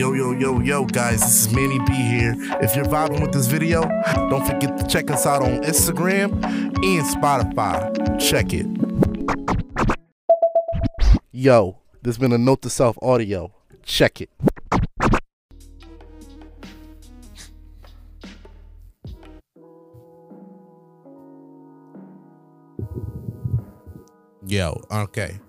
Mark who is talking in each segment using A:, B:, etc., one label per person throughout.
A: Yo, yo, yo, yo, guys, this is Manny B here. If you're vibing with this video, don't forget to check us out on Instagram and Spotify. Check it. Yo, this has been a Note to Self audio. Check it.
B: Yo, okay.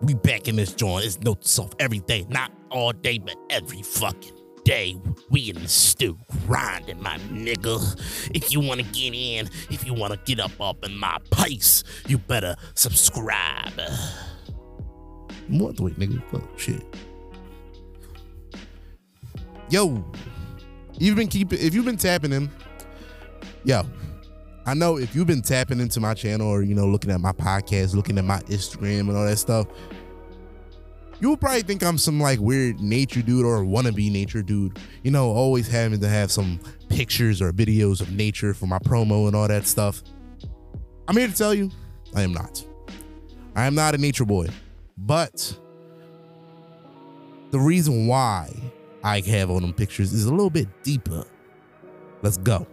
B: We back in this joint. It's note to self every day, not all day, but every fucking day. We in the stew grinding, my nigga. If you wanna get in, if you wanna get up up in my pace, you better subscribe.
A: What? Wait, nigga. Fuck shit. Yo, you've been keeping. If you've been tapping him, yo, I know if you've been tapping into my channel or you know looking at my podcast, looking at my Instagram and all that stuff, you will probably think I'm some like weird nature dude or wannabe nature dude. You know, always having to have some pictures or videos of nature for my promo and all that stuff. I'm here to tell you, I am not. I am not a nature boy. But the reason why I have on them pictures is a little bit deeper. Let's go.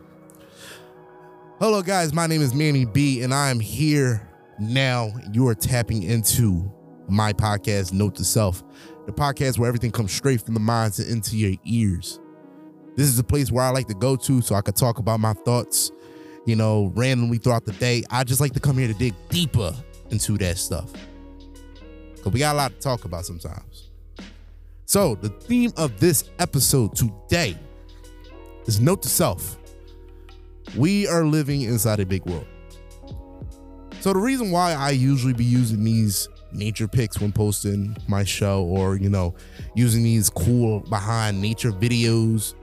A: Hello, guys. My name is Manny B, and I am here now. You are tapping into my podcast, Note to Self, the podcast where everything comes straight from the minds and into your ears. This is a place where I like to go to so I could talk about my thoughts, you know, randomly throughout the day. I just like to come here to dig deeper into that stuff. Because we got a lot to talk about sometimes. So, the theme of this episode today is Note to Self. We are living inside a big world. So, the reason why I usually be using these nature pics when posting my show or, you know, using these cool behind nature videos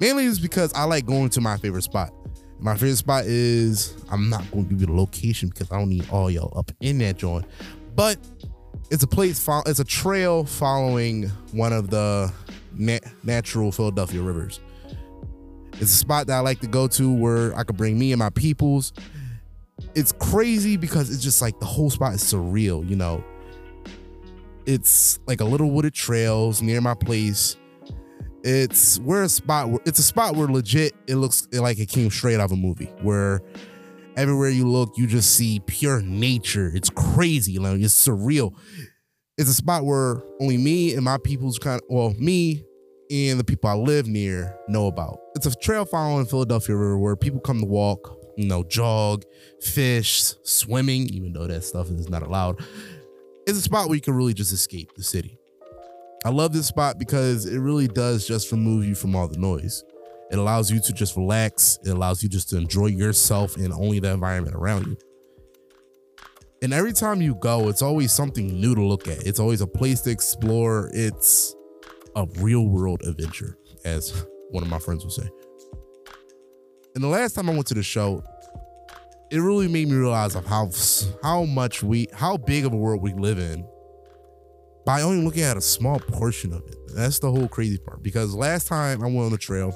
A: mainly is because I like going to my favorite spot. My favorite spot is I'm not going to give you the location because I don't need all y'all up in that joint, but it's a place. It's a trail following one of the nat- natural Philadelphia rivers. It's a spot that I like to go to where I could bring me and my peoples. It's crazy because it's just like the whole spot is surreal, you know. It's like a little wooded trails near my place. It's where a spot where it's a spot where legit it looks like it came straight out of a movie where everywhere you look you just see pure nature. It's crazy, like it's surreal. It's a spot where only me and my people's kind of well, me and the people I live near know about. It's a trail following Philadelphia River where people come to walk, you know, jog, fish, swimming, even though that stuff is not allowed. It's a spot where you can really just escape the city. I love this spot because it really does just remove you from all the noise. It allows you to just relax. It allows you just to enjoy yourself and only the environment around you. And every time you go, it's always something new to look at. It's always a place to explore. It's a real world adventure, as one of my friends would say. And the last time I went to the show, it really made me realize of how how much we how big of a world we live in by only looking at a small portion of it. That's the whole crazy part. Because last time I went on the trail,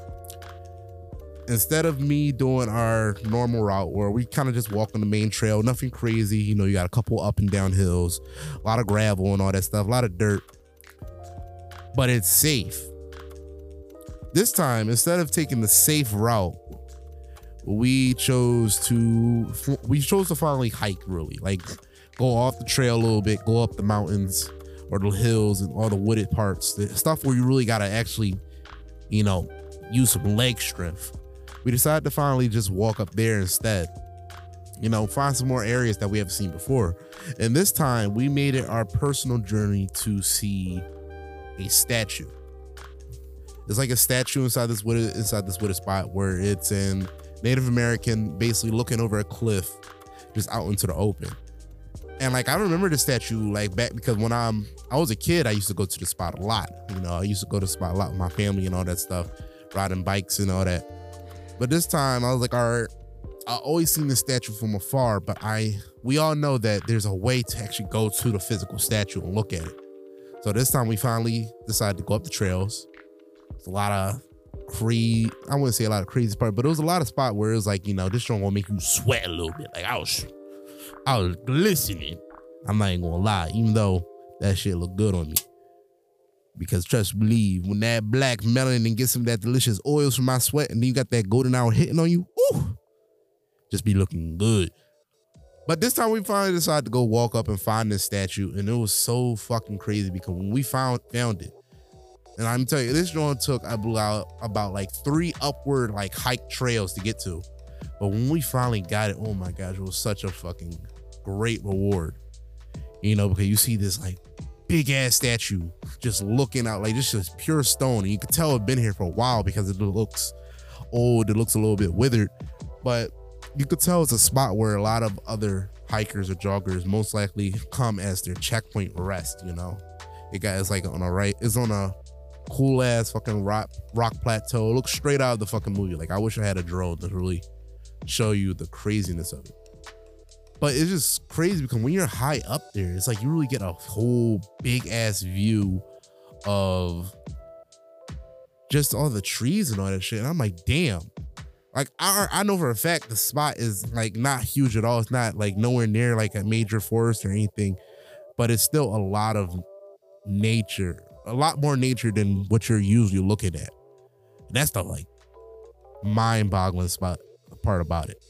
A: instead of me doing our normal route where we kind of just walk on the main trail, nothing crazy, you know, you got a couple up and down hills, a lot of gravel and all that stuff, a lot of dirt, but it's safe. This time, instead of taking the safe route, we chose to we chose to finally hike really. Like go off the trail a little bit go up the mountains or the hills and all the wooded parts the stuff where you really got to actually you know use some leg strength. We decided to finally just walk up there instead. You know find some more areas that we haven't seen before. And this time we made it our personal journey to see a statue it's like a statue inside this wooded inside this wooded spot where it's in Native American basically looking over a cliff just out into the open. And like I remember the statue like back because when I'm I was a kid, I used to go to the spot a lot. You know, I used to go to the spot a lot with my family and all that stuff, riding bikes and all that. But this time I was like, all right, I always seen the statue from afar, but I we all know that there's a way to actually go to the physical statue and look at it. So this time we finally decided to go up the trails. It's a lot of crazy. I wouldn't say a lot of crazy part, but it was a lot of spot where it was like, you know, this joint gonna make you sweat a little bit. Like I was, I was glistening. I'm not even gonna lie, even though that shit looked good on me. Because trust believe, when that black melanin gets some of that delicious oils from my sweat, and then you got that golden hour hitting on you, ooh, just be looking good. But this time we finally decided to go walk up and find this statue, and it was so fucking crazy because when we found found it, and I'm telling you, this joint took I blew out about like three upward like hike trails to get to. But when we finally got it, oh my gosh, it was such a fucking great reward. You know, because you see this like big ass statue just looking out like this just pure stone. And you could tell it been here for a while because it looks old, it looks a little bit withered. But you could tell it's a spot where a lot of other hikers or joggers most likely come as their checkpoint rest, you know. It got it's like on a right, it's on a cool ass fucking rock rock plateau. It looks straight out of the fucking movie. Like I wish I had a drone to really show you the craziness of it. But it's just crazy because when you're high up there, it's like you really get a whole big ass view of just all the trees and all that shit. And I'm like, damn. Like I, I know for a fact the spot is like not huge at all. It's not like nowhere near like a major forest or anything, but it's still a lot of nature, a lot more nature than what you're usually looking at. And that's the like mind-boggling spot part about it.